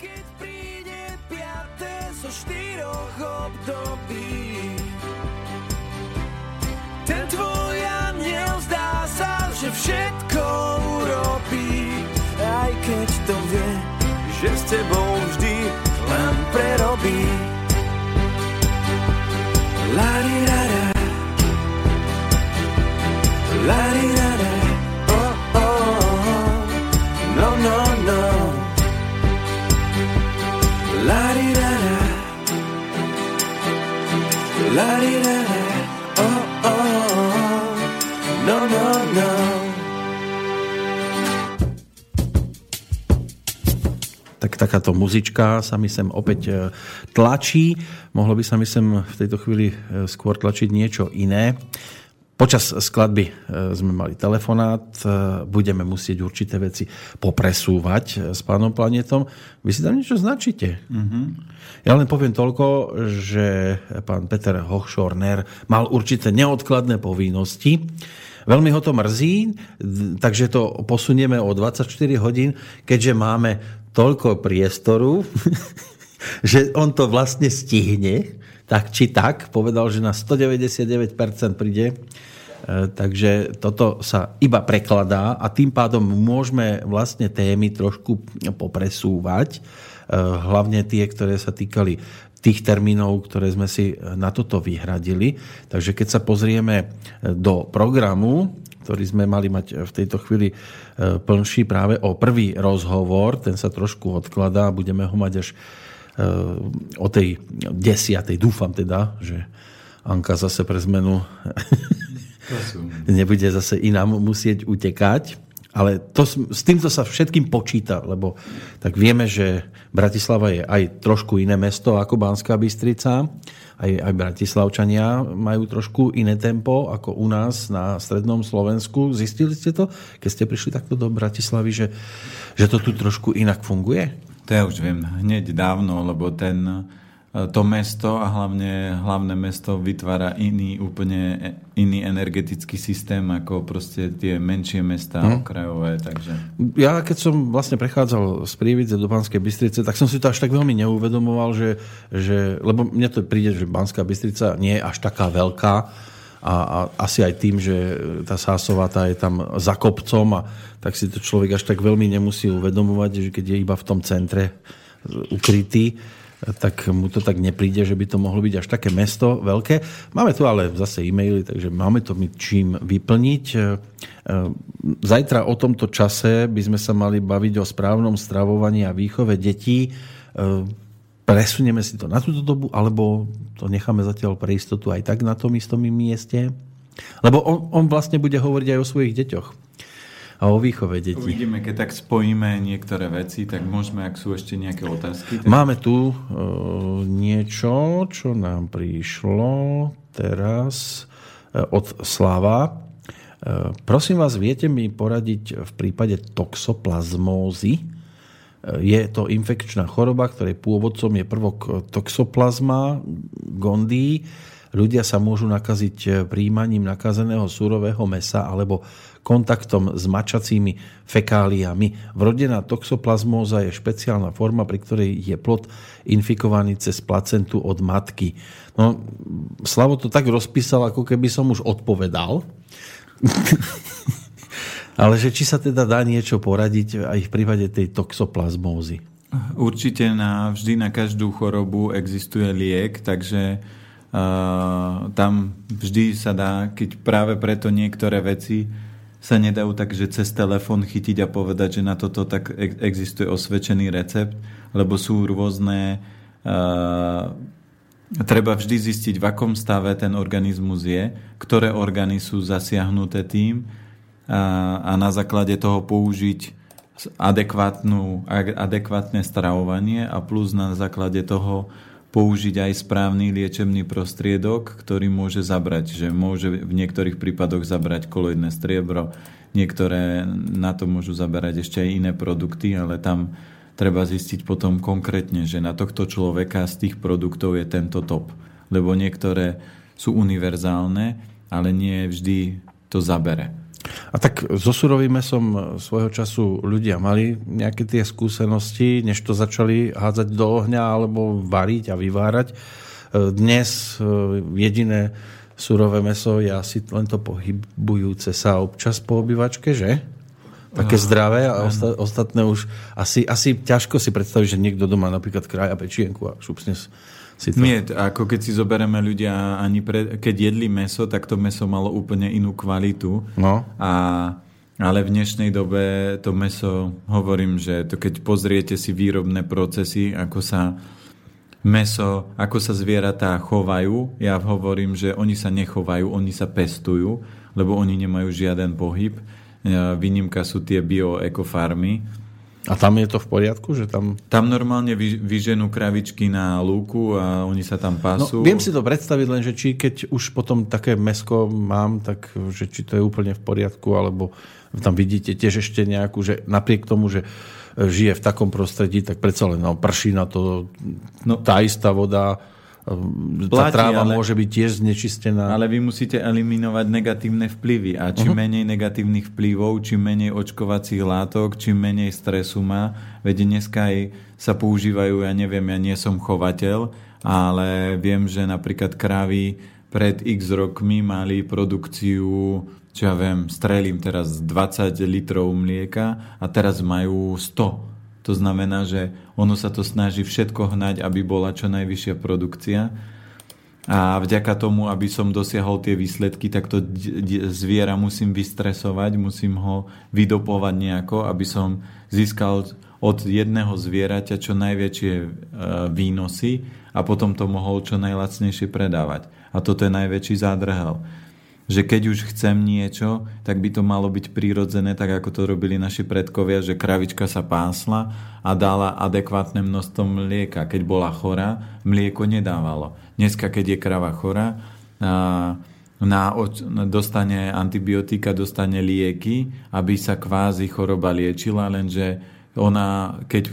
keď príde piaté zo štyroch období. Ten tvoj aniel zdá sa, že všetko urobí, aj keď to vie, že s tebou vždy len prerobí. La di. La takáto muzička sa mi sem opäť e, tlačí. Mohlo by sa mi sem v tejto chvíli e, skôr tlačiť niečo iné. Počas skladby e, sme mali telefonát, budeme musieť určité veci popresúvať s pánom Planetom. Vy si tam niečo značíte? Mm-hmm. Ja len poviem toľko, že pán Peter Hochschorner mal určité neodkladné povinnosti. Veľmi ho to mrzí, takže to posunieme o 24 hodín, keďže máme toľko priestoru, že on to vlastne stihne, tak či tak. Povedal, že na 199% príde. E, takže toto sa iba prekladá a tým pádom môžeme vlastne témy trošku popresúvať. E, hlavne tie, ktoré sa týkali tých termínov, ktoré sme si na toto vyhradili. Takže keď sa pozrieme do programu, ktorý sme mali mať v tejto chvíli e, plnší práve o prvý rozhovor. Ten sa trošku odkladá. Budeme ho mať až e, o tej desiatej. Dúfam teda, že Anka zase pre zmenu nebude zase inám musieť utekať. Ale to, s týmto sa všetkým počíta, lebo tak vieme, že Bratislava je aj trošku iné mesto ako Banská Bystrica aj, aj Bratislavčania majú trošku iné tempo ako u nás na strednom Slovensku. Zistili ste to, keď ste prišli takto do Bratislavy, že, že to tu trošku inak funguje? To ja už viem hneď dávno, lebo ten to mesto a hlavne hlavné mesto vytvára iný, úplne iný energetický systém ako proste tie menšie mesta hmm. okrajové. Takže... Ja keď som vlastne prechádzal z Prievidze do Banskej Bystrice, tak som si to až tak veľmi neuvedomoval, že, že lebo mne to príde, že Banská Bystrica nie je až taká veľká a, a asi aj tým, že tá Sásová je tam za kopcom a tak si to človek až tak veľmi nemusí uvedomovať, že keď je iba v tom centre ukrytý, tak mu to tak nepríde, že by to mohlo byť až také mesto veľké. Máme tu ale zase e-maily, takže máme to my čím vyplniť. E, e, zajtra o tomto čase by sme sa mali baviť o správnom stravovaní a výchove detí. E, presunieme si to na túto dobu, alebo to necháme zatiaľ pre istotu aj tak na tom istom mieste? Lebo on, on vlastne bude hovoriť aj o svojich deťoch a o výchove detí. Uvidíme, keď tak spojíme niektoré veci, tak môžeme, ak sú ešte nejaké otázky. Tak... Máme tu uh, niečo, čo nám prišlo teraz uh, od Slava. Uh, prosím vás, viete mi poradiť v prípade toxoplazmózy? Uh, je to infekčná choroba, ktorej pôvodcom je prvok toxoplazma gondii. Ľudia sa môžu nakaziť príjmaním nakazeného surového mesa alebo kontaktom s mačacími fekáliami. Vrodená toxoplazmóza je špeciálna forma, pri ktorej je plod infikovaný cez placentu od matky. No, Slavo to tak rozpísal, ako keby som už odpovedal. Ale že či sa teda dá niečo poradiť aj v prípade tej toxoplazmózy? Určite na, vždy na každú chorobu existuje liek, takže uh, tam vždy sa dá, keď práve preto niektoré veci sa nedajú tak, že cez telefón chytiť a povedať, že na toto tak existuje osvedčený recept, lebo sú rôzne... Uh, treba vždy zistiť, v akom stave ten organizmus je, ktoré orgány sú zasiahnuté tým a, a na základe toho použiť adekvátne stravovanie a plus na základe toho použiť aj správny liečebný prostriedok, ktorý môže zabrať, že môže v niektorých prípadoch zabrať koloidné striebro, niektoré na to môžu zaberať ešte aj iné produkty, ale tam treba zistiť potom konkrétne, že na tohto človeka z tých produktov je tento top. Lebo niektoré sú univerzálne, ale nie vždy to zabere. A tak so surovým mesom svojho času ľudia mali nejaké tie skúsenosti, než to začali hádzať do ohňa alebo variť a vyvárať. Dnes jediné surové meso je asi len to pohybujúce sa občas po obyvačke, že? Také zdravé a osta- ostatné už asi, asi ťažko si predstaviť, že niekto doma napríklad kraja pečienku a šupsne si to... Nie, ako keď si zoberieme ľudia, ani pre, keď jedli meso, tak to meso malo úplne inú kvalitu. No. A, ale v dnešnej dobe to meso, hovorím, že to keď pozriete si výrobné procesy, ako sa meso, ako sa zvieratá chovajú. Ja hovorím, že oni sa nechovajú, oni sa pestujú, lebo oni nemajú žiaden pohyb. E, výnimka sú tie bio-ekofarmy. A tam je to v poriadku? Že tam... tam normálne vy, vyženú kravičky na lúku a oni sa tam pasú. No, viem si to predstaviť, len že či keď už potom také mesko mám, tak že či to je úplne v poriadku, alebo tam vidíte tiež ešte nejakú, že napriek tomu, že žije v takom prostredí, tak predsa len no, prší na to no, tá istá voda, tá Platí, tráva ale, môže byť tiež znečistená. Ale vy musíte eliminovať negatívne vplyvy a čím uh-huh. menej negatívnych vplyvov, čím menej očkovacích látok, čím menej stresu má. Veď dneska aj sa používajú, ja neviem, ja nie som chovateľ, ale viem, že napríklad krávy pred x rokmi mali produkciu čo ja viem, strelím teraz 20 litrov mlieka a teraz majú 100. To znamená, že ono sa to snaží všetko hnať, aby bola čo najvyššia produkcia. A vďaka tomu, aby som dosiahol tie výsledky, tak to zviera musím vystresovať, musím ho vydopovať nejako, aby som získal od jedného zvieraťa čo najväčšie e, výnosy a potom to mohol čo najlacnejšie predávať. A toto je najväčší zádrhel že keď už chcem niečo, tak by to malo byť prírodzené, tak ako to robili naši predkovia, že kravička sa pásla a dala adekvátne množstvo mlieka. Keď bola chorá, mlieko nedávalo. Dneska, keď je krava chorá, a na, dostane antibiotika, dostane lieky, aby sa kvázi choroba liečila, lenže ona, keď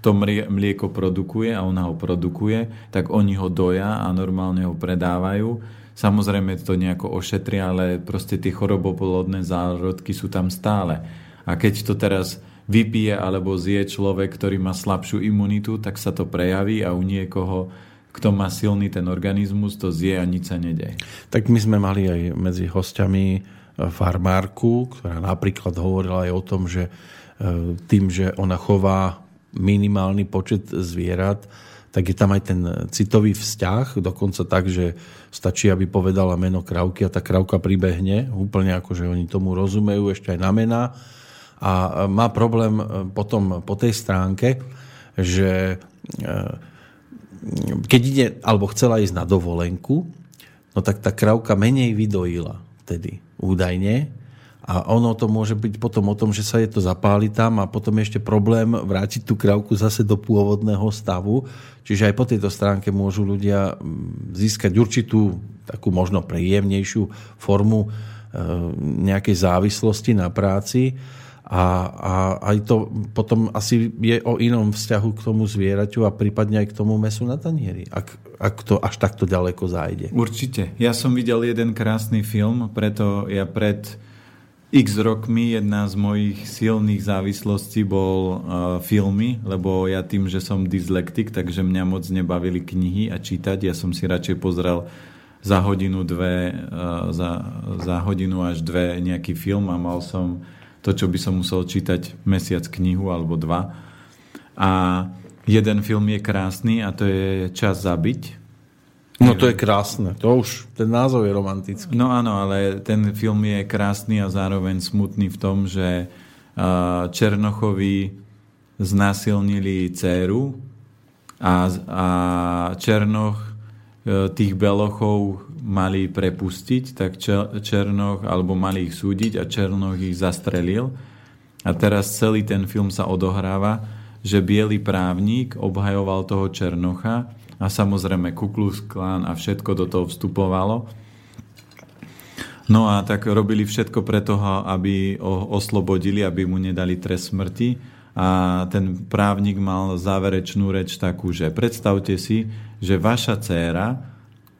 to mlieko produkuje a ona ho produkuje, tak oni ho doja a normálne ho predávajú Samozrejme to nejako ošetria, ale proste tie choroboplodné zárodky sú tam stále. A keď to teraz vypije alebo zje človek, ktorý má slabšiu imunitu, tak sa to prejaví a u niekoho, kto má silný ten organizmus, to zje a nič sa nedeje. Tak my sme mali aj medzi hostiami e, farmárku, ktorá napríklad hovorila aj o tom, že e, tým, že ona chová minimálny počet zvierat, tak je tam aj ten citový vzťah, dokonca tak, že stačí, aby povedala meno krauky a tá krauka pribehne, úplne ako, že oni tomu rozumejú, ešte aj na mená. A má problém e, potom po tej stránke, že e, keď ide, alebo chcela ísť na dovolenku, no tak tá krauka menej vydojila vtedy údajne, a ono to môže byť potom o tom, že sa je to zapáli tam a potom je ešte problém vrátiť tú krávku zase do pôvodného stavu. Čiže aj po tejto stránke môžu ľudia mm, získať určitú takú možno príjemnejšiu formu e, nejakej závislosti na práci. A, a aj to potom asi je o inom vzťahu k tomu zvieraťu a prípadne aj k tomu mesu na tanieri, ak, ak to až takto ďaleko zájde. Určite. Ja som videl jeden krásny film, preto ja pred x rokmi jedna z mojich silných závislostí bol uh, filmy, lebo ja tým, že som dyslektik, takže mňa moc nebavili knihy a čítať. Ja som si radšej pozrel za hodinu, dve, uh, za, za hodinu až dve nejaký film a mal som to, čo by som musel čítať mesiac knihu alebo dva. A jeden film je krásny a to je Čas zabiť No to je krásne. To už, ten názov je romantický. No áno, ale ten film je krásny a zároveň smutný v tom, že Černochovi znásilnili dceru a, a Černoch e, tých belochov mali prepustiť, tak Černoch, alebo mali ich súdiť a Černoch ich zastrelil. A teraz celý ten film sa odohráva, že biely právnik obhajoval toho Černocha a samozrejme Kuklus Klan a všetko do toho vstupovalo. No a tak robili všetko pre toho, aby ho oslobodili, aby mu nedali trest smrti. A ten právnik mal záverečnú reč takú, že predstavte si, že vaša dcéra,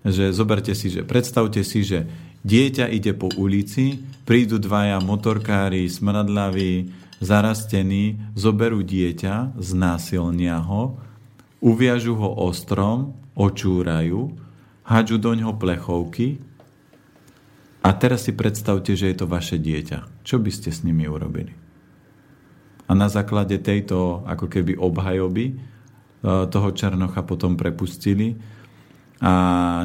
že zoberte si, že predstavte si, že Dieťa ide po ulici, prídu dvaja motorkári, smradlaví, zarastení, zoberú dieťa, znásilnia ho, uviažu ho ostrom, očúrajú, hádžu do ňoho plechovky a teraz si predstavte, že je to vaše dieťa. Čo by ste s nimi urobili? A na základe tejto ako keby obhajoby e, toho Černocha potom prepustili a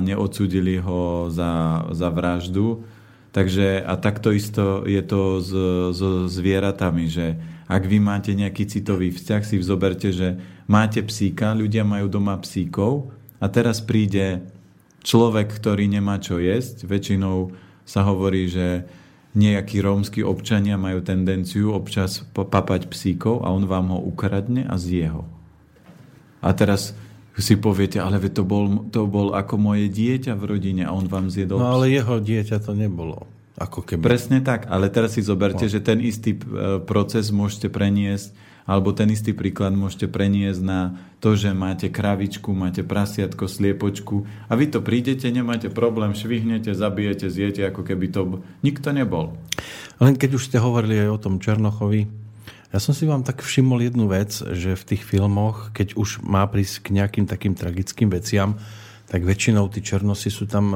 neodsudili ho za, za vraždu. Takže a takto isto je to s, so zvieratami, že ak vy máte nejaký citový vzťah, si vzoberte, že máte psíka, ľudia majú doma psíkov a teraz príde človek, ktorý nemá čo jesť. Väčšinou sa hovorí, že nejakí rómsky občania majú tendenciu občas papať psíkov a on vám ho ukradne a zje ho. A teraz si poviete, ale to bol, to bol ako moje dieťa v rodine a on vám zjedol. No ale jeho dieťa to nebolo. Ako keby. Presne tak, ale teraz si zoberte, že ten istý e, proces môžete preniesť alebo ten istý príklad môžete preniesť na to, že máte kravičku, máte prasiatko, sliepočku a vy to prídete, nemáte problém, švihnete, zabijete, zjete, ako keby to nikto nebol. Len keď už ste hovorili aj o tom Černochovi, ja som si vám tak všimol jednu vec, že v tých filmoch, keď už má prísť k nejakým takým tragickým veciam, tak väčšinou tí černosy sú tam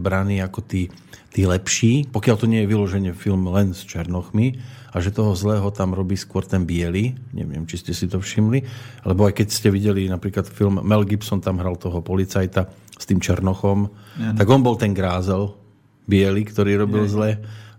braní ako tí, tí lepší, pokiaľ to nie je vyloženie film len s černochmi, a že toho zlého tam robí skôr ten biely, neviem, či ste si to všimli, lebo aj keď ste videli napríklad film Mel Gibson tam hral toho policajta s tým Černochom, ja. tak on bol ten grázel, biely, ktorý robil ja. zle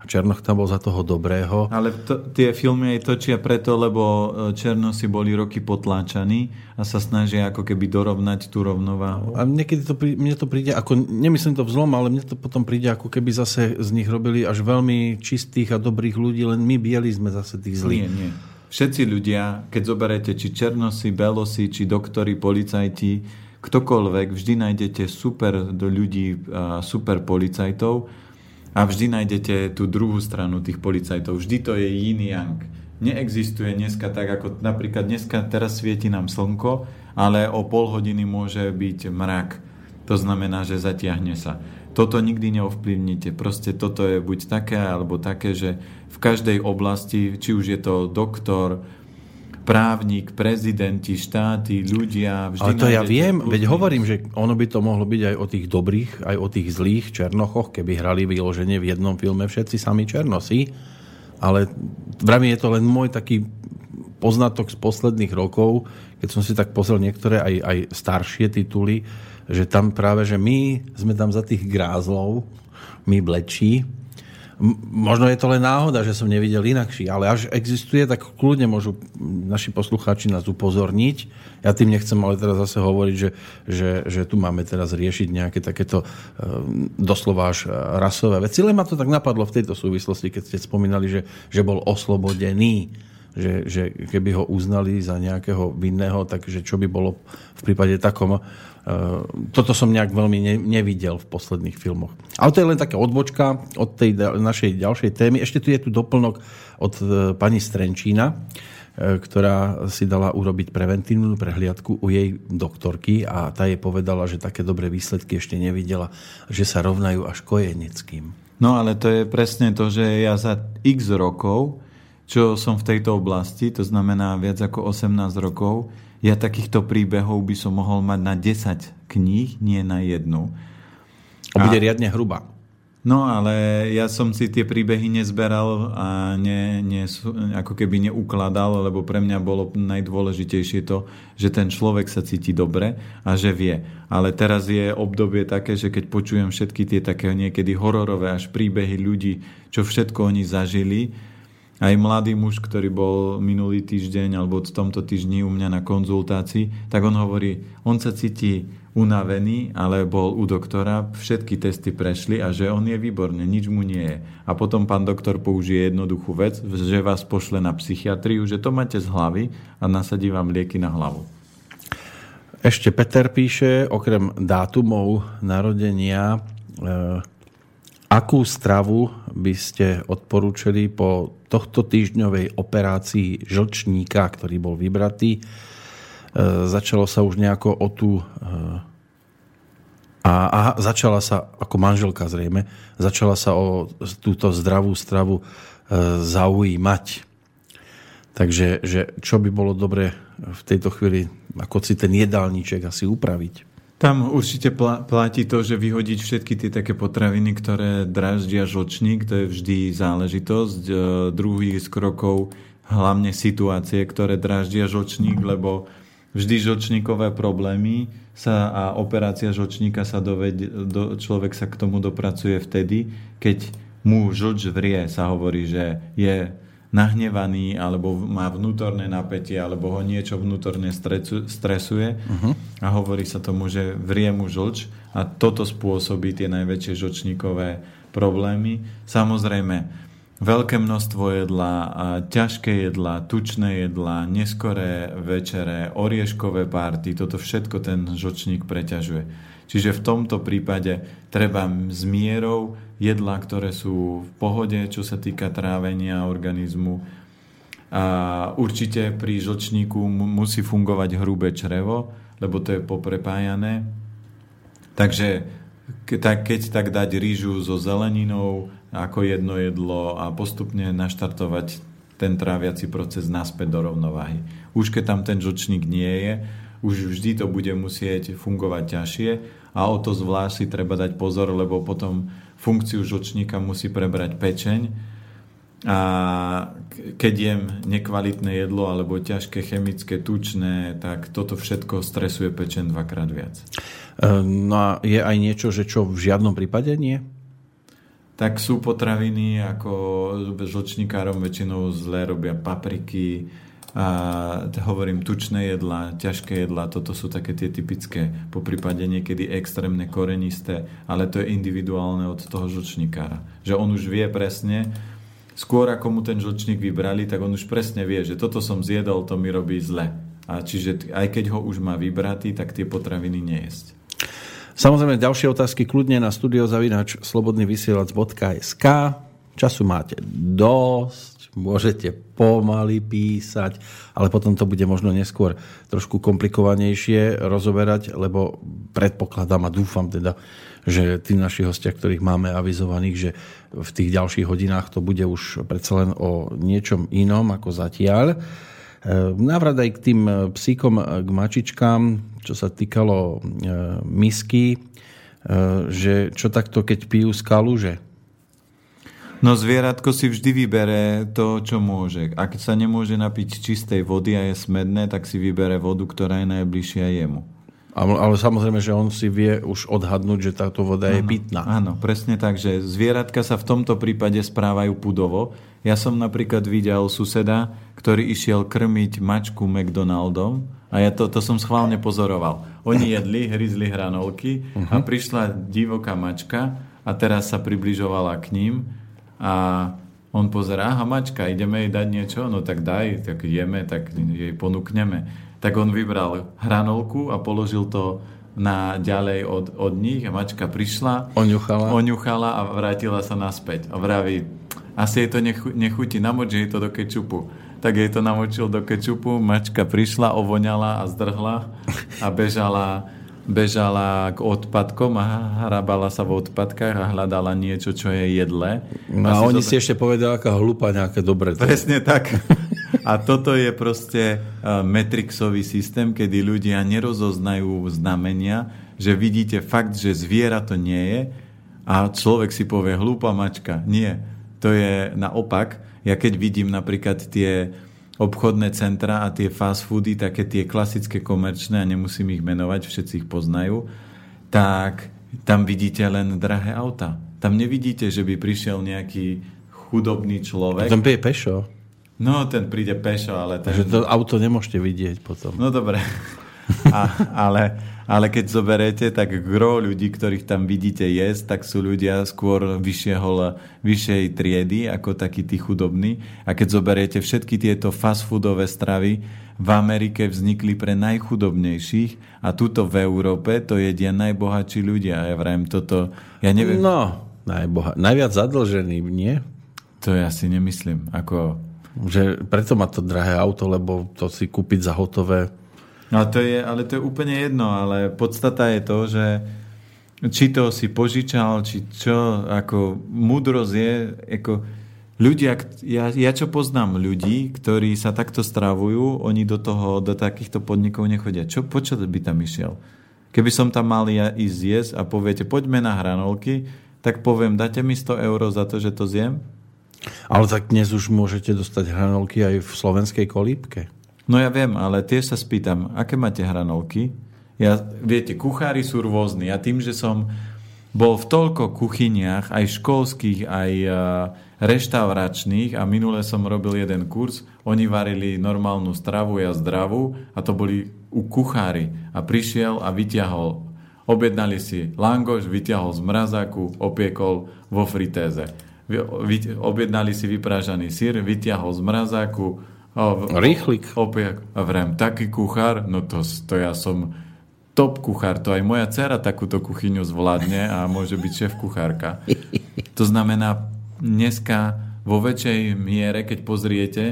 a Černoch tam bol za toho dobrého. Ale to, tie filmy aj točia preto, lebo e, Černosi boli roky potláčaní a sa snažia ako keby dorovnať tú rovnováhu. A niekedy to, mne to príde, ako, nemyslím to vzlom, ale mne to potom príde, ako keby zase z nich robili až veľmi čistých a dobrých ľudí, len my bieli sme zase tých zlých. Nie, nie. Všetci ľudia, keď zoberete či Černosi, Belosi, či doktori, policajti, ktokoľvek, vždy nájdete super do ľudí, super policajtov, a vždy nájdete tú druhú stranu tých policajtov. Vždy to je yin yang. Neexistuje dneska tak, ako napríklad dneska teraz svieti nám slnko, ale o pol hodiny môže byť mrak. To znamená, že zatiahne sa. Toto nikdy neovplyvnite. Proste toto je buď také, alebo také, že v každej oblasti, či už je to doktor, právnik, prezidenti, štáty, ľudia. Vždy Ale to ja viem, veď hovorím, že ono by to mohlo byť aj o tých dobrých, aj o tých zlých černochoch, keby hrali vyloženie v jednom filme všetci sami černosi. Ale vravím, je to len môj taký poznatok z posledných rokov, keď som si tak pozrel niektoré aj, aj staršie tituly, že tam práve, že my sme tam za tých grázlov, my blečí, Možno je to len náhoda, že som nevidel inakší, ale až existuje, tak kľudne môžu naši poslucháči nás upozorniť. Ja tým nechcem ale teraz zase hovoriť, že, že, že tu máme teraz riešiť nejaké takéto e, doslova až rasové veci. Len ma to tak napadlo v tejto súvislosti, keď ste spomínali, že, že bol oslobodený že, že keby ho uznali za nejakého vinného, takže čo by bolo v prípade takom. E, toto som nejak veľmi ne, nevidel v posledných filmoch. Ale to je len taká odbočka od tej našej ďalšej témy. Ešte tu je tu doplnok od e, pani Strenčína, e, ktorá si dala urobiť preventívnu prehliadku u jej doktorky a tá jej povedala, že také dobré výsledky ešte nevidela, že sa rovnajú až kojeneckým. No ale to je presne to, že ja za x rokov čo som v tejto oblasti, to znamená viac ako 18 rokov, ja takýchto príbehov by som mohol mať na 10 kníh, nie na jednu. A bude riadne hrubá. No ale ja som si tie príbehy nezberal a ne, ne, ako keby neukladal, lebo pre mňa bolo najdôležitejšie to, že ten človek sa cíti dobre a že vie. Ale teraz je obdobie také, že keď počujem všetky tie také niekedy hororové až príbehy ľudí, čo všetko oni zažili, aj mladý muž, ktorý bol minulý týždeň alebo v tomto týždni u mňa na konzultácii, tak on hovorí, on sa cíti unavený, ale bol u doktora, všetky testy prešli a že on je výborný, nič mu nie je. A potom pán doktor použije jednoduchú vec, že vás pošle na psychiatriu, že to máte z hlavy a nasadí vám lieky na hlavu. Ešte Peter píše, okrem dátumov narodenia, e Akú stravu by ste odporúčili po tohto týždňovej operácii žlčníka, ktorý bol vybratý? E, začalo sa už nejako o tú e, A, a začala sa, ako manželka zrejme, začala sa o túto zdravú stravu e, zaujímať. Takže že čo by bolo dobre v tejto chvíli, ako si ten jedálniček asi upraviť? Tam určite platí to, že vyhodiť všetky tie také potraviny, ktoré draždia žlčník, to je vždy záležitosť. E, druhý z krokov hlavne situácie, ktoré draždia žlčník, lebo vždy žlčníkové problémy sa a operácia žlčníka sa doved, do, človek sa k tomu dopracuje vtedy, keď mu žlč vrie, sa hovorí, že je nahnevaný, alebo má vnútorné napätie, alebo ho niečo vnútorne stresuje uh-huh. a hovorí sa tomu, že vrie mu žlč a toto spôsobí tie najväčšie žlčníkové problémy. Samozrejme, veľké množstvo jedla, ťažké jedla, tučné jedla, neskoré večere, orieškové párty, toto všetko ten žočník preťažuje. Čiže v tomto prípade treba s mierou jedla, ktoré sú v pohode, čo sa týka trávenia organizmu. A určite pri žlčníku musí fungovať hrubé črevo, lebo to je poprepájané. Takže keď tak dať rýžu so zeleninou, ako jedno jedlo a postupne naštartovať ten tráviaci proces naspäť do rovnováhy. Už keď tam ten žočník nie je, už vždy to bude musieť fungovať ťažšie a o to zvlášť si treba dať pozor, lebo potom funkciu žočníka musí prebrať pečeň a keď jem nekvalitné jedlo alebo ťažké chemické, tučné, tak toto všetko stresuje pečen dvakrát viac. No a je aj niečo, že čo v žiadnom prípade nie? tak sú potraviny, ako žlčníkárom väčšinou zle robia papriky, a hovorím tučné jedla, ťažké jedla, toto sú také tie typické, po prípade niekedy extrémne korenisté, ale to je individuálne od toho žlčníkára. Že on už vie presne, skôr ako mu ten žlčník vybrali, tak on už presne vie, že toto som zjedol, to mi robí zle. A čiže aj keď ho už má vybratý, tak tie potraviny nejesť. Samozrejme, ďalšie otázky kľudne na studiozavinač slobodnyvysielac.sk Času máte dosť, môžete pomaly písať, ale potom to bude možno neskôr trošku komplikovanejšie rozoberať, lebo predpokladám a dúfam teda, že tí naši hostia, ktorých máme avizovaných, že v tých ďalších hodinách to bude už predsa len o niečom inom ako zatiaľ. Návrat aj k tým psíkom, k mačičkám, čo sa týkalo e, misky, e, že čo takto, keď pijú z kaluže? No zvieratko si vždy vybere to, čo môže. Ak sa nemôže napiť čistej vody a je smedné, tak si vybere vodu, ktorá je najbližšia jemu. Ale, samozrejme, že on si vie už odhadnúť, že táto voda je pitná. Áno, presne tak, že zvieratka sa v tomto prípade správajú pudovo. Ja som napríklad videl suseda, ktorý išiel krmiť mačku McDonaldom a ja to, to som schválne pozoroval. Oni jedli, hryzli hranolky a mhm. prišla divoká mačka a teraz sa približovala k ním a on pozerá, aha mačka, ideme jej dať niečo? No tak daj, tak jeme, tak jej ponúkneme. Tak on vybral hranolku a položil to na ďalej od, od nich a mačka prišla, oňuchala. oňuchala a vrátila sa naspäť. A vraví, asi jej to nechu, nechutí, namoč jej to do kečupu. Tak jej to namočil do kečupu, mačka prišla, ovoňala a zdrhla a bežala bežala k odpadkom a hrabala sa v odpadkách a hľadala niečo, čo je jedle. No a, a oni si ešte povedali, aká hlupa nejaké dobré. Presne tak. A toto je proste uh, metrixový systém, kedy ľudia nerozoznajú znamenia, že vidíte fakt, že zviera to nie je a človek si povie hlúpa mačka. Nie. To je naopak. Ja keď vidím napríklad tie obchodné centra a tie fast foody, také tie klasické komerčné, a nemusím ich menovať, všetci ich poznajú, tak tam vidíte len drahé auta. Tam nevidíte, že by prišiel nejaký chudobný človek. Tam príde pešo. No, ten príde pešo, ale... Ten... Že to auto nemôžete vidieť potom. No dobre. A, ale ale keď zoberete, tak gro ľudí, ktorých tam vidíte jesť, tak sú ľudia skôr vyššieho, vyššej triedy ako takí tí chudobní. A keď zoberiete všetky tieto fast foodové stravy, v Amerike vznikli pre najchudobnejších a tuto v Európe to jedia najbohatší ľudia. Ja vrajím toto, ja neviem... No, najboha- najviac zadlžený, nie? To ja si nemyslím. Ako... Že preto má to drahé auto, lebo to si kúpiť za hotové No to je, ale to je úplne jedno, ale podstata je to, že či to si požičal, či čo, ako múdrosť je, ako ľudia, ja, ja čo poznám ľudí, ktorí sa takto stravujú, oni do toho, do takýchto podnikov nechodia. Čo, po čo by tam išiel? Keby som tam mal ja ísť jesť a poviete, poďme na hranolky, tak poviem, dáte mi 100 eur za to, že to zjem? Ale tak dnes už môžete dostať hranolky aj v slovenskej kolípke. No ja viem, ale tiež sa spýtam, aké máte hranolky? Ja, viete, kuchári sú rôzni. Ja tým, že som bol v toľko kuchyniach, aj školských, aj reštauračných a minule som robil jeden kurz, oni varili normálnu stravu, ja zdravú a to boli u kuchári. A prišiel a vyťahol, objednali si langoš, vyťahol z mrazáku, opiekol vo fritéze. Objednali si vyprážaný sír, vyťahol z mrazáku, Rýchlik. Opiek. A vrem, taký kuchár, no to, to ja som top kuchár, to aj moja dcera takúto kuchyňu zvládne a môže byť šéf kuchárka. To znamená, dneska vo väčšej miere, keď pozriete,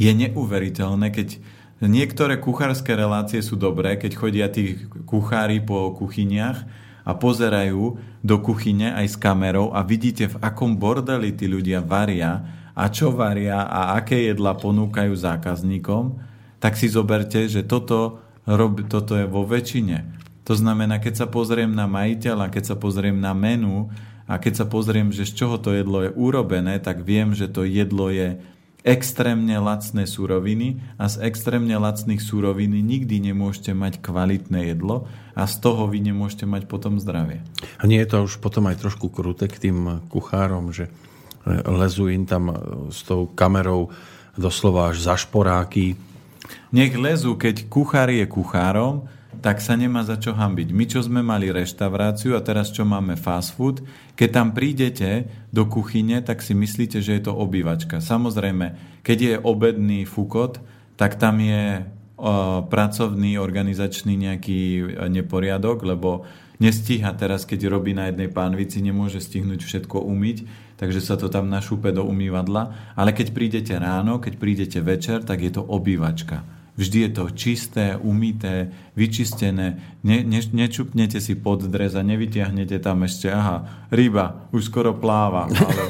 je neuveriteľné, keď niektoré kuchárske relácie sú dobré, keď chodia tí kuchári po kuchyniach a pozerajú do kuchyne aj s kamerou a vidíte, v akom bordeli tí ľudia varia a čo varia a aké jedla ponúkajú zákazníkom, tak si zoberte, že toto rob, toto je vo väčšine. To znamená, keď sa pozriem na majiteľa, keď sa pozriem na menu a keď sa pozriem, že z čoho to jedlo je urobené, tak viem, že to jedlo je extrémne lacné súroviny a z extrémne lacných súroviny nikdy nemôžete mať kvalitné jedlo a z toho vy nemôžete mať potom zdravie. A nie je to už potom aj trošku kruté k tým kuchárom, že lezú im tam s tou kamerou doslova až za šporáky, nech lezú, keď kuchár je kuchárom, tak sa nemá za čo hambiť. My, čo sme mali reštauráciu a teraz čo máme fast food, keď tam prídete do kuchyne, tak si myslíte, že je to obývačka. Samozrejme, keď je obedný fukot, tak tam je o, pracovný, organizačný nejaký e, neporiadok, lebo nestíha teraz, keď robí na jednej pánvici, nemôže stihnúť všetko umyť, takže sa to tam našúpe do umývadla. Ale keď prídete ráno, keď prídete večer, tak je to obývačka. Vždy je to čisté, umité, vyčistené. Ne, ne, nečupnete si pod dres a nevytiahnete tam ešte, aha, ryba, už skoro pláva. Ale...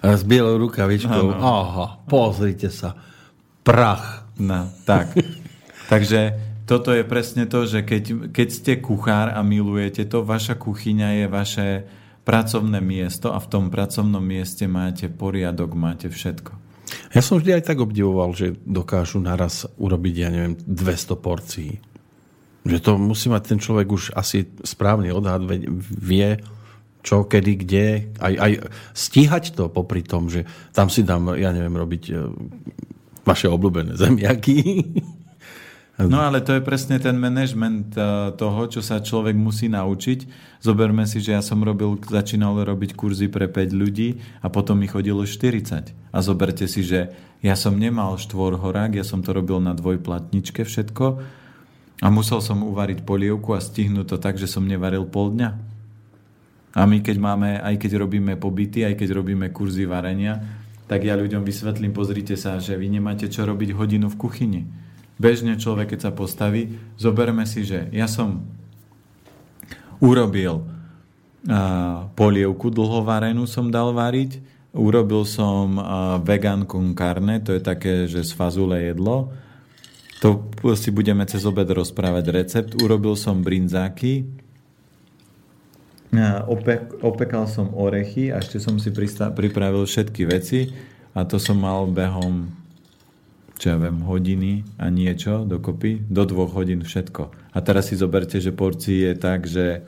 S bielou rukavičkou. Ano. Aha, pozrite sa. Prach. No, tak. Takže toto je presne to, že keď, keď ste kuchár a milujete to, vaša kuchyňa je vaše pracovné miesto a v tom pracovnom mieste máte poriadok, máte všetko. Ja som vždy aj tak obdivoval, že dokážu naraz urobiť, ja neviem, 200 porcií. Že to musí mať ten človek už asi správny odhad, vie, čo, kedy, kde. Aj, aj stíhať to popri tom, že tam si dám, ja neviem, robiť e, vaše obľúbené zemiaky. No ale to je presne ten management e, toho, čo sa človek musí naučiť. Zoberme si, že ja som robil, začínal robiť kurzy pre 5 ľudí a potom mi chodilo 40. A zoberte si, že ja som nemal štvorhorák, ja som to robil na dvojplatničke všetko a musel som uvariť polievku a stihnúť to tak, že som nevaril pol dňa. A my keď máme, aj keď robíme pobyty, aj keď robíme kurzy varenia, tak ja ľuďom vysvetlím, pozrite sa, že vy nemáte čo robiť hodinu v kuchyni bežne človek, keď sa postaví, zoberme si, že ja som urobil polievku dlhovarenú som dal variť, urobil som vegan con carne, to je také, že z fazule jedlo, to si budeme cez obed rozprávať recept. Urobil som brinzáky, opek, opekal som orechy a ešte som si pripravil všetky veci a to som mal behom čo ja viem, hodiny a niečo dokopy, do dvoch hodín všetko. A teraz si zoberte, že porcií je tak, že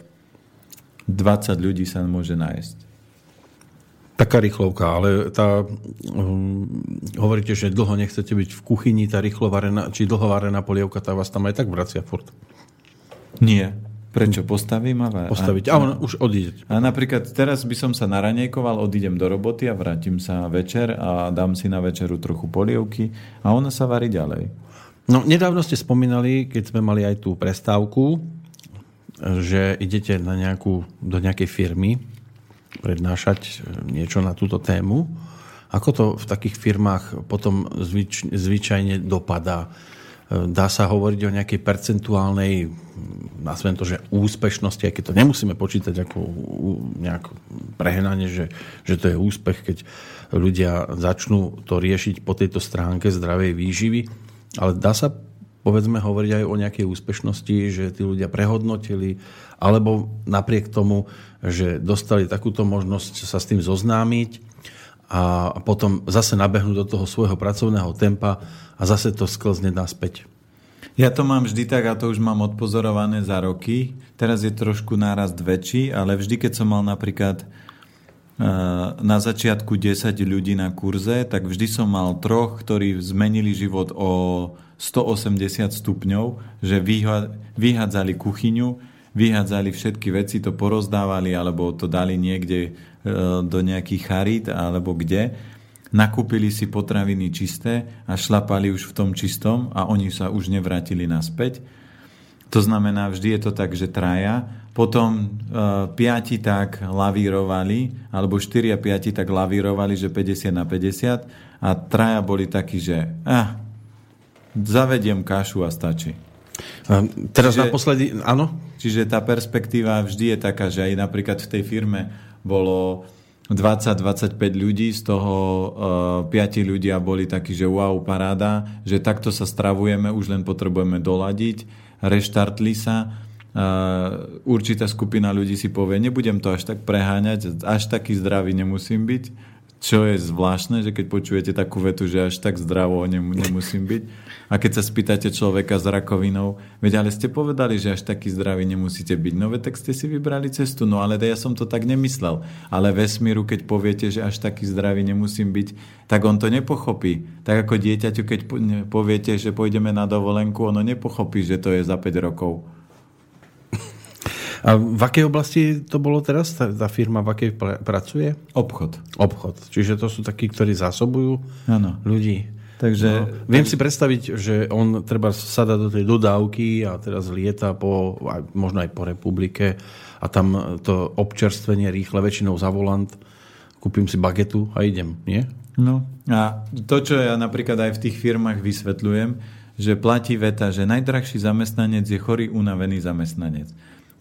20 ľudí sa môže nájsť. Taká rýchlovka, ale tá, um, hovoríte, že dlho nechcete byť v kuchyni, tá rýchlovarená, či dlhovarená polievka, tá vás tam aj tak vracia furt. Nie. Prečo? Postavím a... Postaviť. A, a on už odíde. A napríklad teraz by som sa naranejkoval, odídem do roboty a vrátim sa večer a dám si na večeru trochu polievky a ona sa varí ďalej. No, nedávno ste spomínali, keď sme mali aj tú prestávku, že idete na nejakú, do nejakej firmy prednášať e, niečo na túto tému. Ako to v takých firmách potom zvyč, zvyčajne dopadá? dá sa hovoriť o nejakej percentuálnej nazvem to, že úspešnosti, aj keď to nemusíme počítať ako nejak prehnanie, že, že to je úspech, keď ľudia začnú to riešiť po tejto stránke zdravej výživy, ale dá sa povedzme hovoriť aj o nejakej úspešnosti, že tí ľudia prehodnotili, alebo napriek tomu, že dostali takúto možnosť sa s tým zoznámiť a potom zase nabehnúť do toho svojho pracovného tempa a zase to sklzne naspäť. Ja to mám vždy tak, a to už mám odpozorované za roky. Teraz je trošku nárast väčší, ale vždy, keď som mal napríklad eh, na začiatku 10 ľudí na kurze, tak vždy som mal troch, ktorí zmenili život o 180 stupňov, že vyhádzali kuchyňu, vyhádzali všetky veci, to porozdávali alebo to dali niekde eh, do nejakých charít alebo kde nakúpili si potraviny čisté a šlapali už v tom čistom a oni sa už nevrátili naspäť. To znamená, vždy je to tak, že traja. Potom e, piati tak lavírovali, alebo 4 a 5 tak lavírovali, že 50 na 50 a traja boli takí, že ah, zavediem kašu a stačí. A teraz čiže, naposledy, áno? Čiže tá perspektíva vždy je taká, že aj napríklad v tej firme bolo 20-25 ľudí, z toho uh, eh, 5 ľudia boli takí, že wow, paráda, že takto sa stravujeme, už len potrebujeme doladiť, reštartli sa. Uh, určitá skupina ľudí si povie, nebudem to až tak preháňať, až taký zdravý nemusím byť, čo je zvláštne, že keď počujete takú vetu, že až tak zdravo nemusím byť. A keď sa spýtate človeka s rakovinou, veď ale ste povedali, že až taký zdravý nemusíte byť. No tak ste si vybrali cestu, no ale ja som to tak nemyslel. Ale vesmíru, keď poviete, že až taký zdravý nemusím byť, tak on to nepochopí. Tak ako dieťaťu, keď poviete, že pôjdeme na dovolenku, ono nepochopí, že to je za 5 rokov. A v akej oblasti to bolo teraz? Tá, tá firma v akej pracuje? Obchod. Obchod. Čiže to sú takí, ktorí zásobujú ano. ľudí. Takže, no, viem si predstaviť, že on treba sada do tej dodávky a teraz lieta po, možno aj po republike a tam to občerstvenie rýchle väčšinou za volant, kúpim si bagetu a idem, nie? No a to, čo ja napríklad aj v tých firmách vysvetľujem, že platí veta, že najdrahší zamestnanec je chorý, unavený zamestnanec.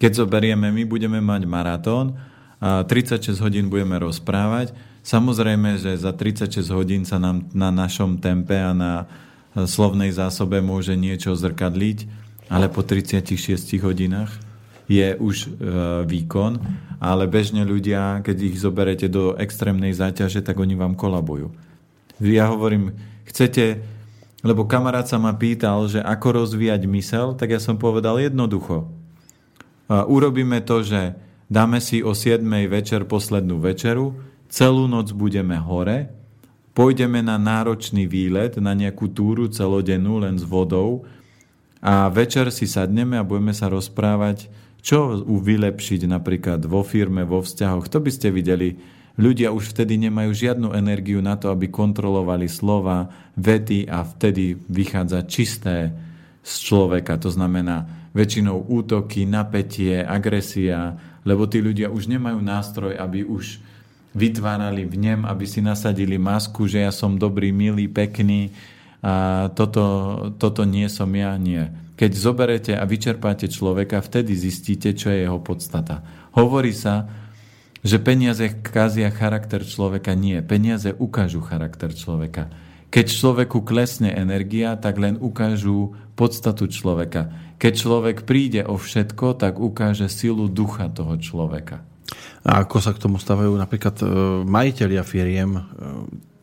Keď zoberieme, my budeme mať maratón a 36 hodín budeme rozprávať, Samozrejme, že za 36 hodín sa nám na našom tempe a na slovnej zásobe môže niečo zrkadliť, ale po 36 hodinách je už e, výkon, ale bežne ľudia, keď ich zoberete do extrémnej záťaže, tak oni vám kolabujú. Ja hovorím, chcete, lebo kamarát sa ma pýtal, že ako rozvíjať mysel, tak ja som povedal jednoducho. Urobíme to, že dáme si o 7 večer poslednú večeru, celú noc budeme hore, pôjdeme na náročný výlet, na nejakú túru celodennú len s vodou a večer si sadneme a budeme sa rozprávať, čo vylepšiť napríklad vo firme, vo vzťahoch. To by ste videli, ľudia už vtedy nemajú žiadnu energiu na to, aby kontrolovali slova, vety a vtedy vychádza čisté z človeka. To znamená väčšinou útoky, napätie, agresia, lebo tí ľudia už nemajú nástroj, aby už vytvárali v nem, aby si nasadili masku, že ja som dobrý, milý, pekný a toto, toto nie som ja, nie. Keď zoberete a vyčerpáte človeka, vtedy zistíte, čo je jeho podstata. Hovorí sa, že peniaze kazia charakter človeka. Nie, peniaze ukážu charakter človeka. Keď človeku klesne energia, tak len ukážu podstatu človeka. Keď človek príde o všetko, tak ukáže silu ducha toho človeka. A ako sa k tomu stavajú napríklad e, majiteľia firiem? E,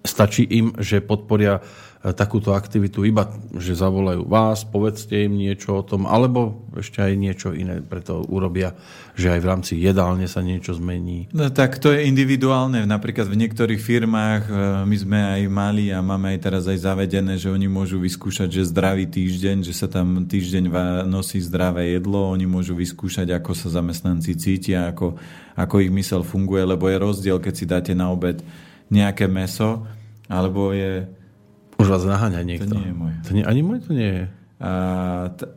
stačí im, že podporia takúto aktivitu iba, že zavolajú vás, povedzte im niečo o tom, alebo ešte aj niečo iné preto urobia, že aj v rámci jedálne sa niečo zmení? No tak to je individuálne. Napríklad v niektorých firmách my sme aj mali a máme aj teraz aj zavedené, že oni môžu vyskúšať, že zdravý týždeň, že sa tam týždeň nosí zdravé jedlo, oni môžu vyskúšať, ako sa zamestnanci cítia, ako ako ich mysel funguje, lebo je rozdiel, keď si dáte na obed nejaké meso, alebo je... Už vás naháňa niekto. To nie je moje. To nie, ani môj to nie je. A,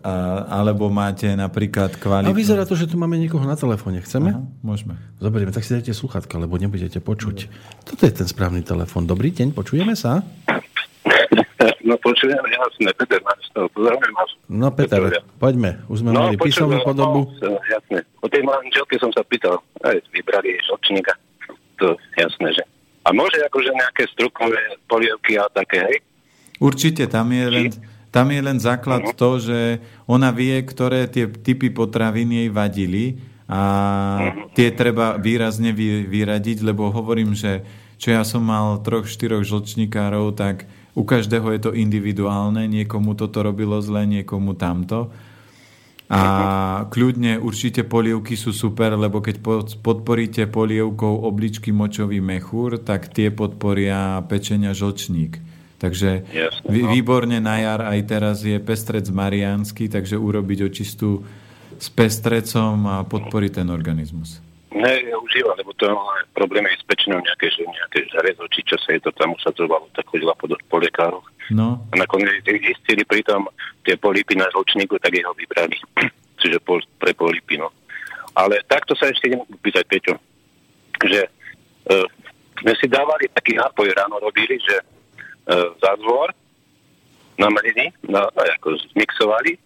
a, alebo máte napríklad kvalitu... A vyzerá to, že tu máme niekoho na telefóne. Chceme? Aha, môžeme. Zoberieme, tak si dajte sluchatka, lebo nebudete počuť. Dobre. Toto je ten správny telefón. Dobrý deň, počujeme sa? No počujem, jasné, Peter toho pozdravujem vás. No Peter, Peter poďme, už sme no, mali písomnú podobu. No, jasné, o tej manželke som sa pýtal, aj vybrali žlčníka, to jasné, že. A môže akože nejaké strukové polievky a také, hej? Určite, tam je len, tam je len základ uh-huh. to, že ona vie, ktoré tie typy potravín jej vadili a uh-huh. tie treba výrazne vy, vyradiť, lebo hovorím, že čo ja som mal troch, štyroch žlčníkárov, tak u každého je to individuálne, niekomu toto robilo zle, niekomu tamto. A kľudne určite polievky sú super, lebo keď podporíte polievkou obličky močový mechúr, tak tie podporia pečenia žlčník. Takže Jasne, no. výborne na jar aj teraz je pestrec mariánsky, takže urobiť očistú s pestrecom a podporiť ten organizmus. Ne, ja užívam, lebo to je problém aj s pečinou nejaké, že nejaké žarezo, či čo sa je to tam usadzovalo, tak chodila po, po lekároch. No. A nakoniec zistili pritom tie polipy na žlčníku, tak jeho vybrali. Čiže pol, pre polipy, no. Ale takto sa ešte idem pýtať, Peťo, že uh, sme si dávali taký nápoj ráno robili, že zázvor namelili, na, ako zmixovali,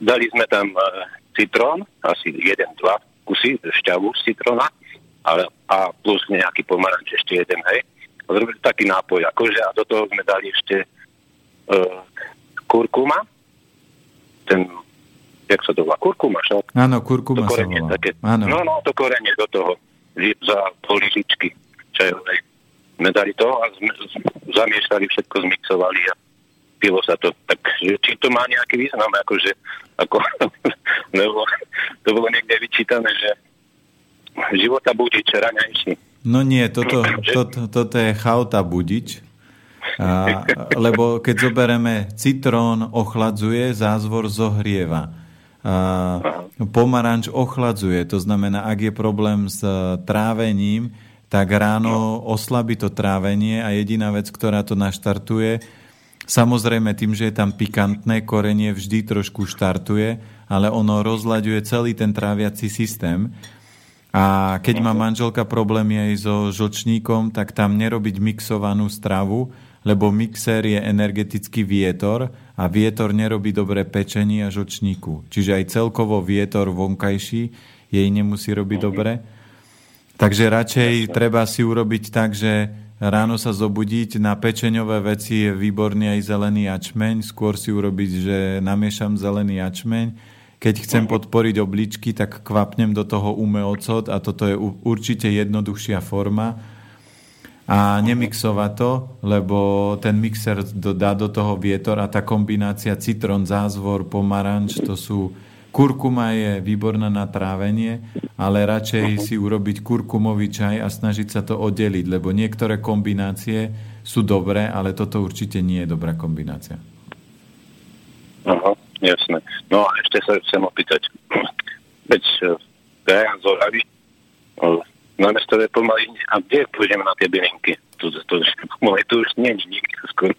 dali sme tam uh, citrón, asi jeden, dva, kusy šťavu z citrona a, a plus nejaký pomaranč ešte jeden, hej. Zrobili taký nápoj, akože a do toho sme dali ešte uh, kurkuma, ten, jak sa to volá, kurkuma, však? Áno, kurkuma to korenie, sa také, Áno. No, no, to korenie do toho, za pol čajovej. Sme dali to a zamiešali, všetko zmixovali a pilo sa to. Tak či to má nejaký význam, akože ako, lebo to bolo niekde vyčítané, že života budič raňajší. No nie, toto, toto, toto je chauta budič. A, lebo keď zoberieme citrón ochladzuje, zázvor zohrieva. A, pomaranč ochladzuje, to znamená, ak je problém s trávením, tak ráno oslabí to trávenie a jediná vec, ktorá to naštartuje, Samozrejme, tým, že je tam pikantné, korenie vždy trošku štartuje, ale ono rozlaďuje celý ten tráviaci systém. A keď má manželka problémy aj so žlčníkom, tak tam nerobiť mixovanú stravu, lebo mixér je energetický vietor a vietor nerobí dobre pečení a žlčníku. Čiže aj celkovo vietor vonkajší jej nemusí robiť dobre. Takže radšej treba si urobiť tak, že ráno sa zobudiť. Na pečeňové veci je výborný aj zelený jačmeň. Skôr si urobiť, že namiešam zelený jačmeň. Keď chcem podporiť obličky, tak kvapnem do toho umeocot a toto je určite jednoduchšia forma. A nemixovať to, lebo ten mixer dá do toho vietor a tá kombinácia citrón, zázvor, pomaranč, to sú Kurkuma je výborná na trávenie, ale radšej si urobiť kurkumový čaj a snažiť sa to oddeliť, lebo niektoré kombinácie sú dobré, ale toto určite nie je dobrá kombinácia. Aha, jasné. No a ešte sa chcem opýtať. Veď ja z Oravy, na mestové pomaly, a kde pôjdeme na tie bylinky? Tu, tu, tu, tu už nie je nikdy skôr.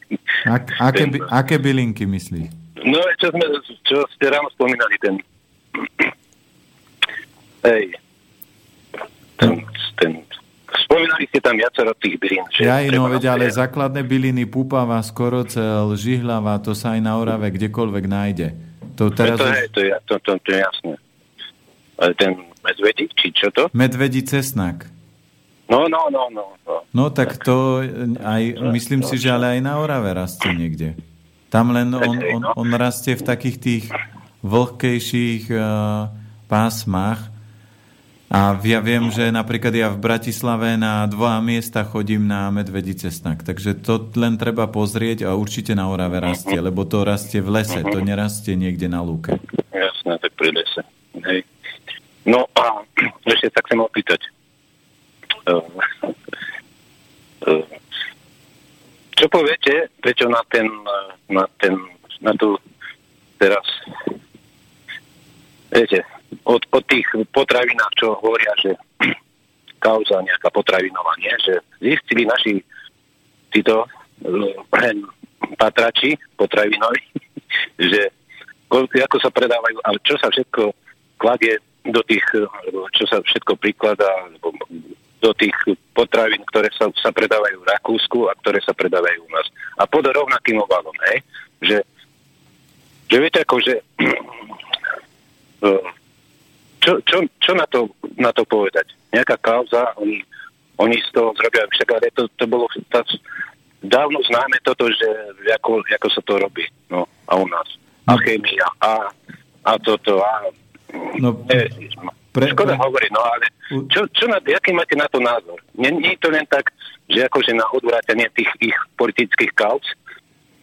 Ak, aké, by, aké bylinky myslíš? No, čo, sme, čo ste ráno spomínali, ten... Hej. Ten, ten, spomínali ste tam viacero tých bylín. Ja no, veď, ale základné byliny, púpava, skorocel, žihlava, to sa aj na Orave kdekoľvek nájde. To, teraz... to, je, to, je, to, to, to je jasné. Ale ten medvedí, či čo to? Medvedí cesnak. No, no, no, no. No, no tak, tak to aj, myslím si, že ale aj na Orave rastie niekde. Tam len on, on, no. on rastie v takých tých vlhkejších uh, pásmach. A ja viem, že napríklad ja v Bratislave na dva miesta chodím na medvedí cestnak. Takže to len treba pozrieť a určite na Orave rastie, lebo to rastie v lese, to nerastie niekde na lúke. Jasné, tak pri lese. Hej. No a ešte tak chcem opýtať. Uh, uh, čo poviete, Peťo, na ten, na ten, na tú teraz, viete, od, od tých potravinách, čo hovoria, že kauza nejaká potravinová, nie? že zistili naši títo len patrači potravinovi, že ako sa predávajú, ale čo sa všetko kladie do tých, čo sa všetko prikladá, do tých potravín, ktoré sa, sa predávajú v Rakúsku a ktoré sa predávajú u nás. A pod rovnakým obalom, hej? Že, že viete, ako, že čo, čo, čo na, to, na to povedať? Nejaká kauza, oni, oni z toho zrobia, však ale to, to bolo tá, dávno známe toto, že ako, ako sa to robí, no, a u nás. A no. chémia, a, a toto, a... No, ne, pre, Škoda pre... hovoriť, no ale čo, čo na, aký máte na to názor? Nie, nie je to len tak, že akože na odvrátenie tých ich politických kauz,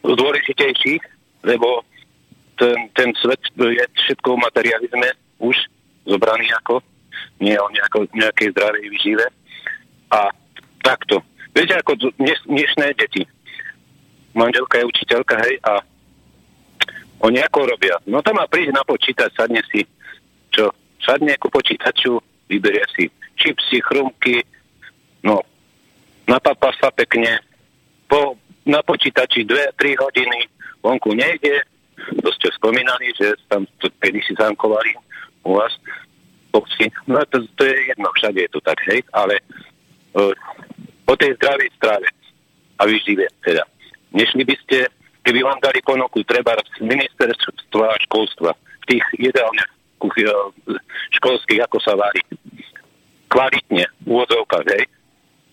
dôležitejších, lebo ten, ten svet je všetko v materializme už zobraný ako, nie o nejako, nejakej zdravej vyžive. A takto. Viete, ako dnes, dnešné deti. Manželka je učiteľka, hej, a oni ako robia? No tam má prísť na počítač, sadne si, čo sadne ku počítaču, vyberie si čipsy, chrumky, no, napapa sa pekne, po, na počítači 2-3 hodiny, vonku nejde, to ste spomínali, že tam kedy si zankovali u vás, boxy, no to, to je jedno, všade je to tak, hej, ale uh, o tej zdravej strave a vyžive teda. Nešli by ste, keby vám dali ponuku treba z ministerstva školstva tých jedálniach kuchy, školských, ako sa varí. Kvalitne, v úvodzovkách, hej.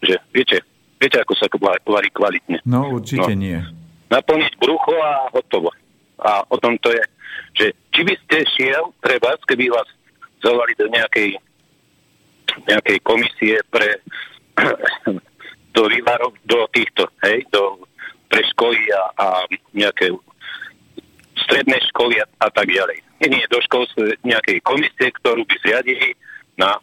Že, viete, viete, ako sa varí kvalitne. No, určite no. nie. Naplniť brucho a hotovo. A o tom to je, že či by ste šiel, treba, keby vás zavolali do nejakej, nejakej komisie pre do vývarov, do týchto, hej, do, pre školy a, a nejaké stredné školy a, a tak ďalej nie do školstva nejakej komisie, ktorú by zriadili na,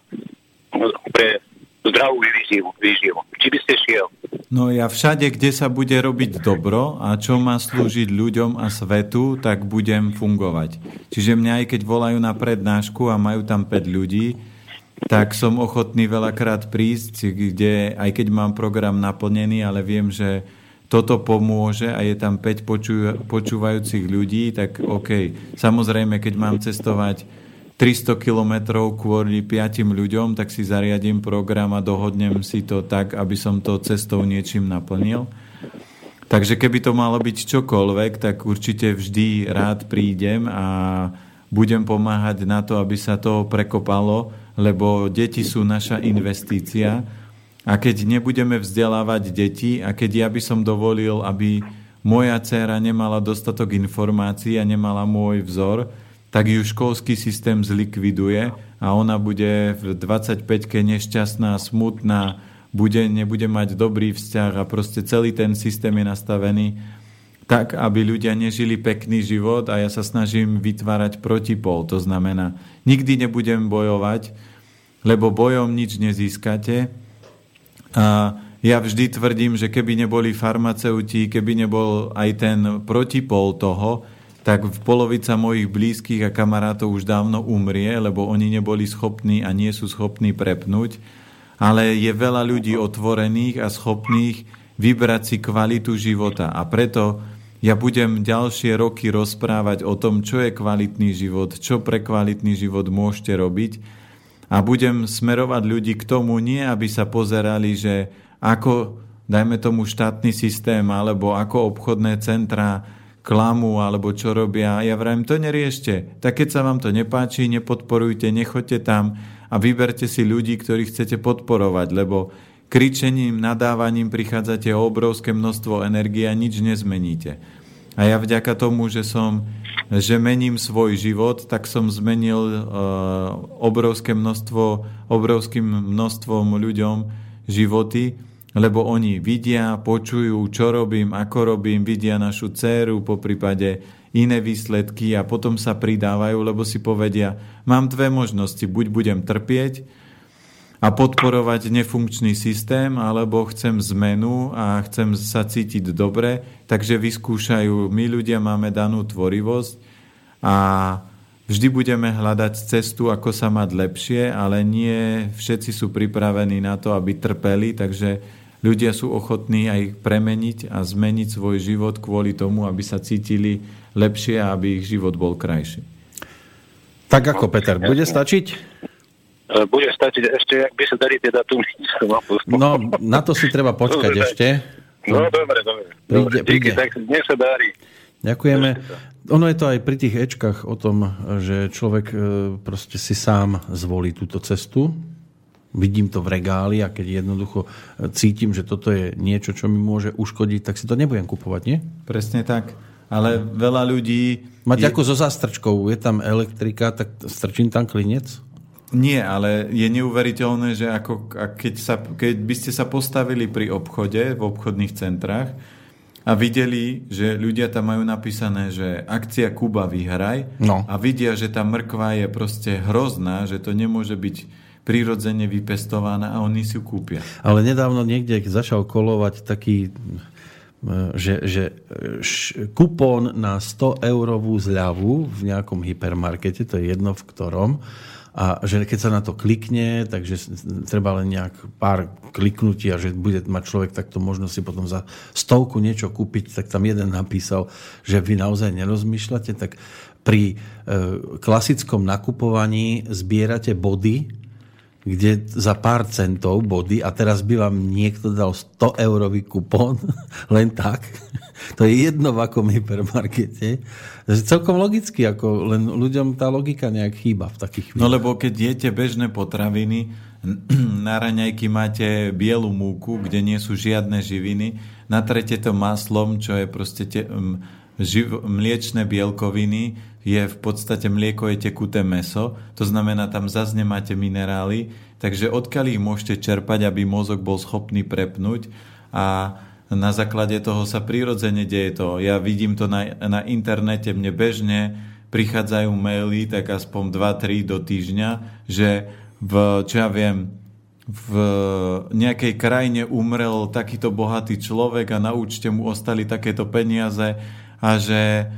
pre zdravú výživu, výživu. Či by ste šiel? No ja všade, kde sa bude robiť dobro a čo má slúžiť ľuďom a svetu, tak budem fungovať. Čiže mňa aj keď volajú na prednášku a majú tam 5 ľudí, tak som ochotný veľakrát prísť, kde aj keď mám program naplnený, ale viem, že toto pomôže a je tam 5 počúvajúcich ľudí, tak OK. Samozrejme, keď mám cestovať 300 kilometrov kvôli 5 ľuďom, tak si zariadím program a dohodnem si to tak, aby som to cestou niečím naplnil. Takže keby to malo byť čokoľvek, tak určite vždy rád prídem a budem pomáhať na to, aby sa to prekopalo, lebo deti sú naša investícia a keď nebudeme vzdelávať deti a keď ja by som dovolil, aby moja dcéra nemala dostatok informácií a nemala môj vzor, tak ju školský systém zlikviduje a ona bude v 25-ke nešťastná, smutná, bude, nebude mať dobrý vzťah a proste celý ten systém je nastavený tak, aby ľudia nežili pekný život a ja sa snažím vytvárať protipol. To znamená, nikdy nebudem bojovať, lebo bojom nič nezískate, a ja vždy tvrdím, že keby neboli farmaceuti, keby nebol aj ten protipol toho, tak polovica mojich blízkych a kamarátov už dávno umrie, lebo oni neboli schopní a nie sú schopní prepnúť. Ale je veľa ľudí otvorených a schopných vybrať si kvalitu života. A preto ja budem ďalšie roky rozprávať o tom, čo je kvalitný život, čo pre kvalitný život môžete robiť a budem smerovať ľudí k tomu nie, aby sa pozerali, že ako, dajme tomu štátny systém, alebo ako obchodné centra klamu, alebo čo robia. Ja vrajím, to neriešte. Tak keď sa vám to nepáči, nepodporujte, nechoďte tam a vyberte si ľudí, ktorých chcete podporovať, lebo kričením, nadávaním prichádzate o obrovské množstvo energie a nič nezmeníte. A ja vďaka tomu, že som že mením svoj život, tak som zmenil uh, obrovské množstvo, obrovským množstvom ľuďom životy, lebo oni vidia, počujú, čo robím, ako robím, vidia našu dceru, po prípade iné výsledky a potom sa pridávajú, lebo si povedia, mám dve možnosti, buď budem trpieť a podporovať nefunkčný systém, alebo chcem zmenu a chcem sa cítiť dobre, takže vyskúšajú, my ľudia máme danú tvorivosť a vždy budeme hľadať cestu, ako sa mať lepšie, ale nie všetci sú pripravení na to, aby trpeli, takže ľudia sú ochotní aj premeniť a zmeniť svoj život kvôli tomu, aby sa cítili lepšie a aby ich život bol krajší. Tak ako, Peter, bude stačiť? Bude stačiť ešte, ak by sa dali tie datumy. No, na to si treba počkať dobre, ešte. No, dobre, dobre. Príde, príde. tak dnes sa darí. Ďakujeme. Ono je to aj pri tých Ečkách o tom, že človek e, proste si sám zvolí túto cestu. Vidím to v regáli a keď jednoducho e, cítim, že toto je niečo, čo mi môže uškodiť, tak si to nebudem kupovať, nie? Presne tak. Ale veľa ľudí... Mať je... ako so zastrčkou, je tam elektrika, tak strčím tam klinec? Nie, ale je neuveriteľné, že ako, keď, sa, keď by ste sa postavili pri obchode, v obchodných centrách a videli, že ľudia tam majú napísané, že akcia Kuba vyhraj no. a vidia, že tá mrkva je proste hrozná, že to nemôže byť prirodzene vypestovaná a oni si ju kúpia. Ale nedávno niekde začal kolovať taký že, že kupón na 100 eurovú zľavu v nejakom hypermarkete, to je jedno v ktorom, a že keď sa na to klikne, takže treba len nejak pár kliknutí a že bude mať človek takto možnosť si potom za stovku niečo kúpiť, tak tam jeden napísal, že vy naozaj nerozmýšľate, tak pri e, klasickom nakupovaní zbierate body, kde za pár centov body a teraz by vám niekto dal 100 eurový kupón, len tak. To je jedno v akom hypermarkete. Celkom logicky, ako len ľuďom tá logika nejak chýba v takých chvíľach. No lebo keď jete bežné potraviny, na raňajky máte bielu múku, kde nie sú žiadne živiny, natrete to maslom, čo je proste te, živ, mliečne bielkoviny, je v podstate mlieko je tekuté meso, to znamená, tam zase nemáte minerály, takže odkiaľ ich môžete čerpať, aby mozog bol schopný prepnúť a na základe toho sa prirodzene deje to. Ja vidím to na, na internete, mne bežne prichádzajú maily, tak aspoň 2-3 do týždňa, že v, čo ja viem, v nejakej krajine umrel takýto bohatý človek a na účte mu ostali takéto peniaze a že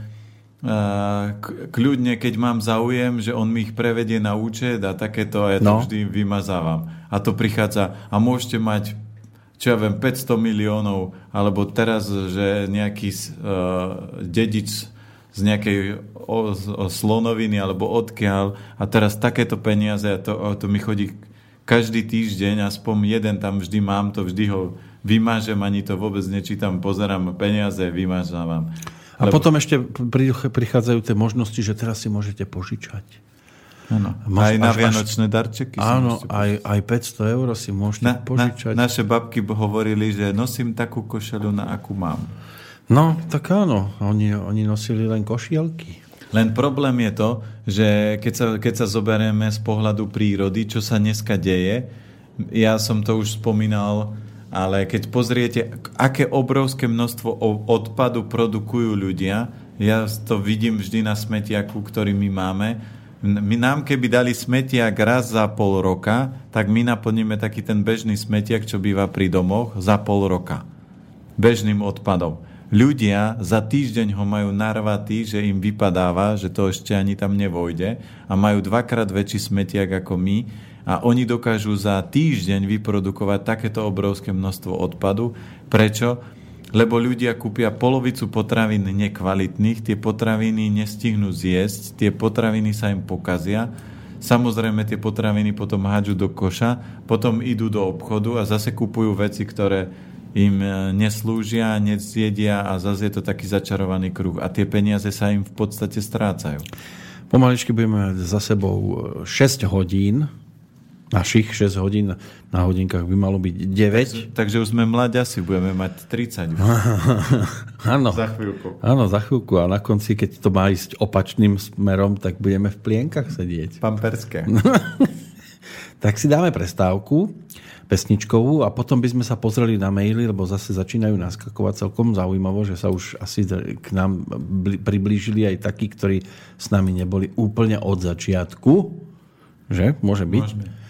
kľudne, keď mám záujem, že on mi ich prevedie na účet a takéto, a ja to no. vždy vymazávam. A to prichádza, a môžete mať čo ja viem, 500 miliónov, alebo teraz, že nejaký uh, dedič z nejakej o, o slonoviny alebo odkiaľ a teraz takéto peniaze a to, a to mi chodí každý týždeň, aspoň jeden tam vždy mám, to vždy ho vymážem, ani to vôbec nečítam, pozerám peniaze, vymážavam. A Lebo... potom ešte prichádzajú tie možnosti, že teraz si môžete požičať. Áno. Máš, aj na až, vianočné až, darčeky. Áno, aj, aj 500 eur si môžete na, požičať. Na, naše babky hovorili, že nosím takú košelu, na akú mám. No, tak áno. Oni, oni nosili len košielky. Len problém je to, že keď sa, keď sa zoberieme z pohľadu prírody, čo sa dneska deje, ja som to už spomínal ale keď pozriete, aké obrovské množstvo odpadu produkujú ľudia, ja to vidím vždy na smetiaku, ktorý my máme, my nám keby dali smetiak raz za pol roka, tak my naplníme taký ten bežný smetiak, čo býva pri domoch, za pol roka. Bežným odpadom. Ľudia za týždeň ho majú narvatý, že im vypadáva, že to ešte ani tam nevojde a majú dvakrát väčší smetiak ako my a oni dokážu za týždeň vyprodukovať takéto obrovské množstvo odpadu. Prečo? Lebo ľudia kúpia polovicu potravín nekvalitných, tie potraviny nestihnú zjesť, tie potraviny sa im pokazia, samozrejme tie potraviny potom hádžu do koša, potom idú do obchodu a zase kupujú veci, ktoré im e, neslúžia, nezjedia a zase je to taký začarovaný kruh. A tie peniaze sa im v podstate strácajú. Pomaličky budeme mať za sebou 6 hodín Našich 6 hodín na hodinkách by malo byť 9. Takže, takže už sme mladiasi, budeme mať 30. Áno. Za chvíľku. Áno, za chvíľku. A na konci, keď to má ísť opačným smerom, tak budeme v plienkach sedieť. Pamperské. tak si dáme prestávku pesničkovú a potom by sme sa pozreli na maily, lebo zase začínajú naskakovať celkom zaujímavo, že sa už asi k nám priblížili aj takí, ktorí s nami neboli úplne od začiatku. Že? Môže byť? Môžeme.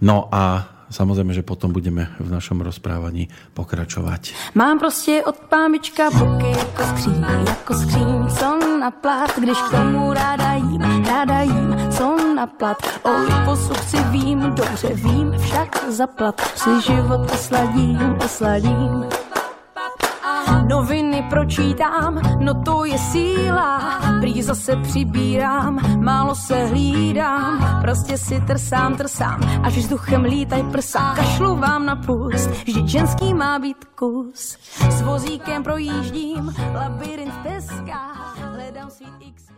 No a samozřejmě, že potom budeme v našem rozprávaní pokračovat. Mám prostě od pámička boky jako skříň, jako skříň, co na plat, když k tomu ráda jím, ráda jím, co na plat. O si vím, dobře vím, však zaplat, si život osladím, osladím. Noviny pročítám, no to je síla. Prý zase přibírám, málo se hlídám, prostě si trsám, trsám, až vzduchem lítaj prsa. Kašlu vám na pust, vždyť ženský má být kus. S vozíkem projíždím, labirint teska, hledám svít X.